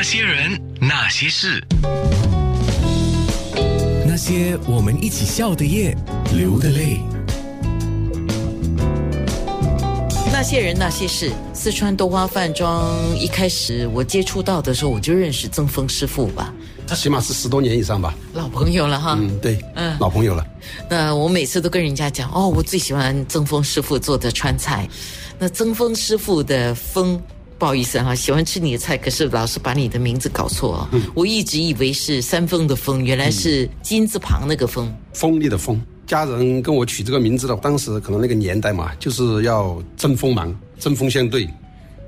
那些人，那些事，那些我们一起笑的夜，流的泪。那些人那些事，四川豆花饭庄一开始我接触到的时候，我就认识曾峰师傅吧，他起码是十多年以上吧。老朋友了哈。嗯，对，嗯老朋友了。那我每次都跟人家讲，哦，我最喜欢曾峰师傅做的川菜。那曾峰师傅的峰，不好意思哈、喜欢吃你的菜，可是老是把你的名字搞错哦。我一直以为是三峰的峰，原来是金字旁那个峰。锋利的锋，家人跟我取这个名字的，当时可能那个年代嘛，就是要争锋芒，针锋相对，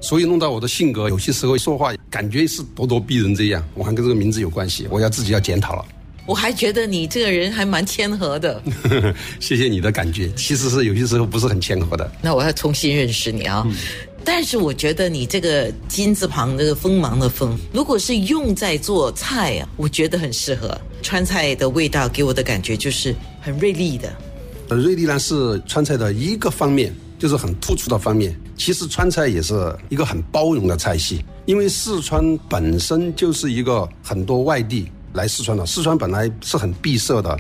所以弄到我的性格，有些时候说话感觉是咄咄逼人这样，我还跟这个名字有关系，我要自己要检讨了。我还觉得你这个人还蛮谦和的。谢谢你的感觉，其实是有些时候不是很谦和的。那我要重新认识你啊。但是我觉得你这个金字旁这个锋芒的锋，如果是用在做菜啊，我觉得很适合。川菜的味道给我的感觉就是很锐利的。呃，瑞丽呢是川菜的一个方面，就是很突出的方面。其实川菜也是一个很包容的菜系，因为四川本身就是一个很多外地来四川的，四川本来是很闭塞的。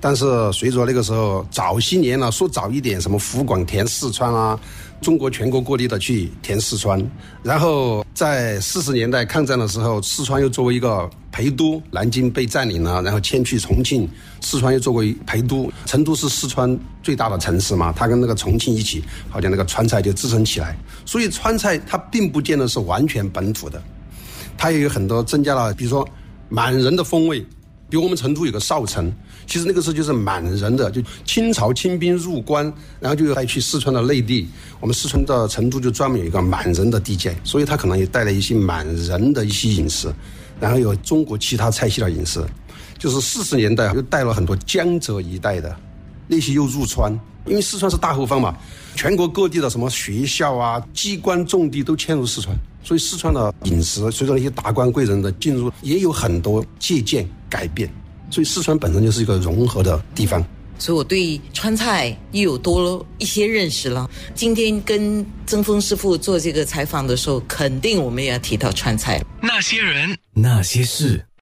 但是随着那个时候早些年了，说早一点，什么湖广填四川啊，中国全国各地的去填四川，然后在四十年代抗战的时候，四川又作为一个陪都，南京被占领了，然后迁去重庆，四川又作为陪都，成都是四川最大的城市嘛，它跟那个重庆一起，好像那个川菜就支撑起来，所以川菜它并不见得是完全本土的，它也有很多增加了，比如说满人的风味。比如我们成都有个少城，其实那个时候就是满人的，就清朝清兵入关，然后就带去四川的内地。我们四川的成都就专门有一个满人的地界，所以它可能也带来一些满人的一些饮食，然后有中国其他菜系的饮食。就是四十年代又带了很多江浙一带的，那些又入川，因为四川是大后方嘛，全国各地的什么学校啊、机关重地都迁入四川，所以四川的饮食随着那些达官贵人的进入，也有很多借鉴改变。所以四川本身就是一个融合的地方。所以我对川菜又有多了一些认识了。今天跟曾峰师傅做这个采访的时候，肯定我们也要提到川菜。那些人，那些事。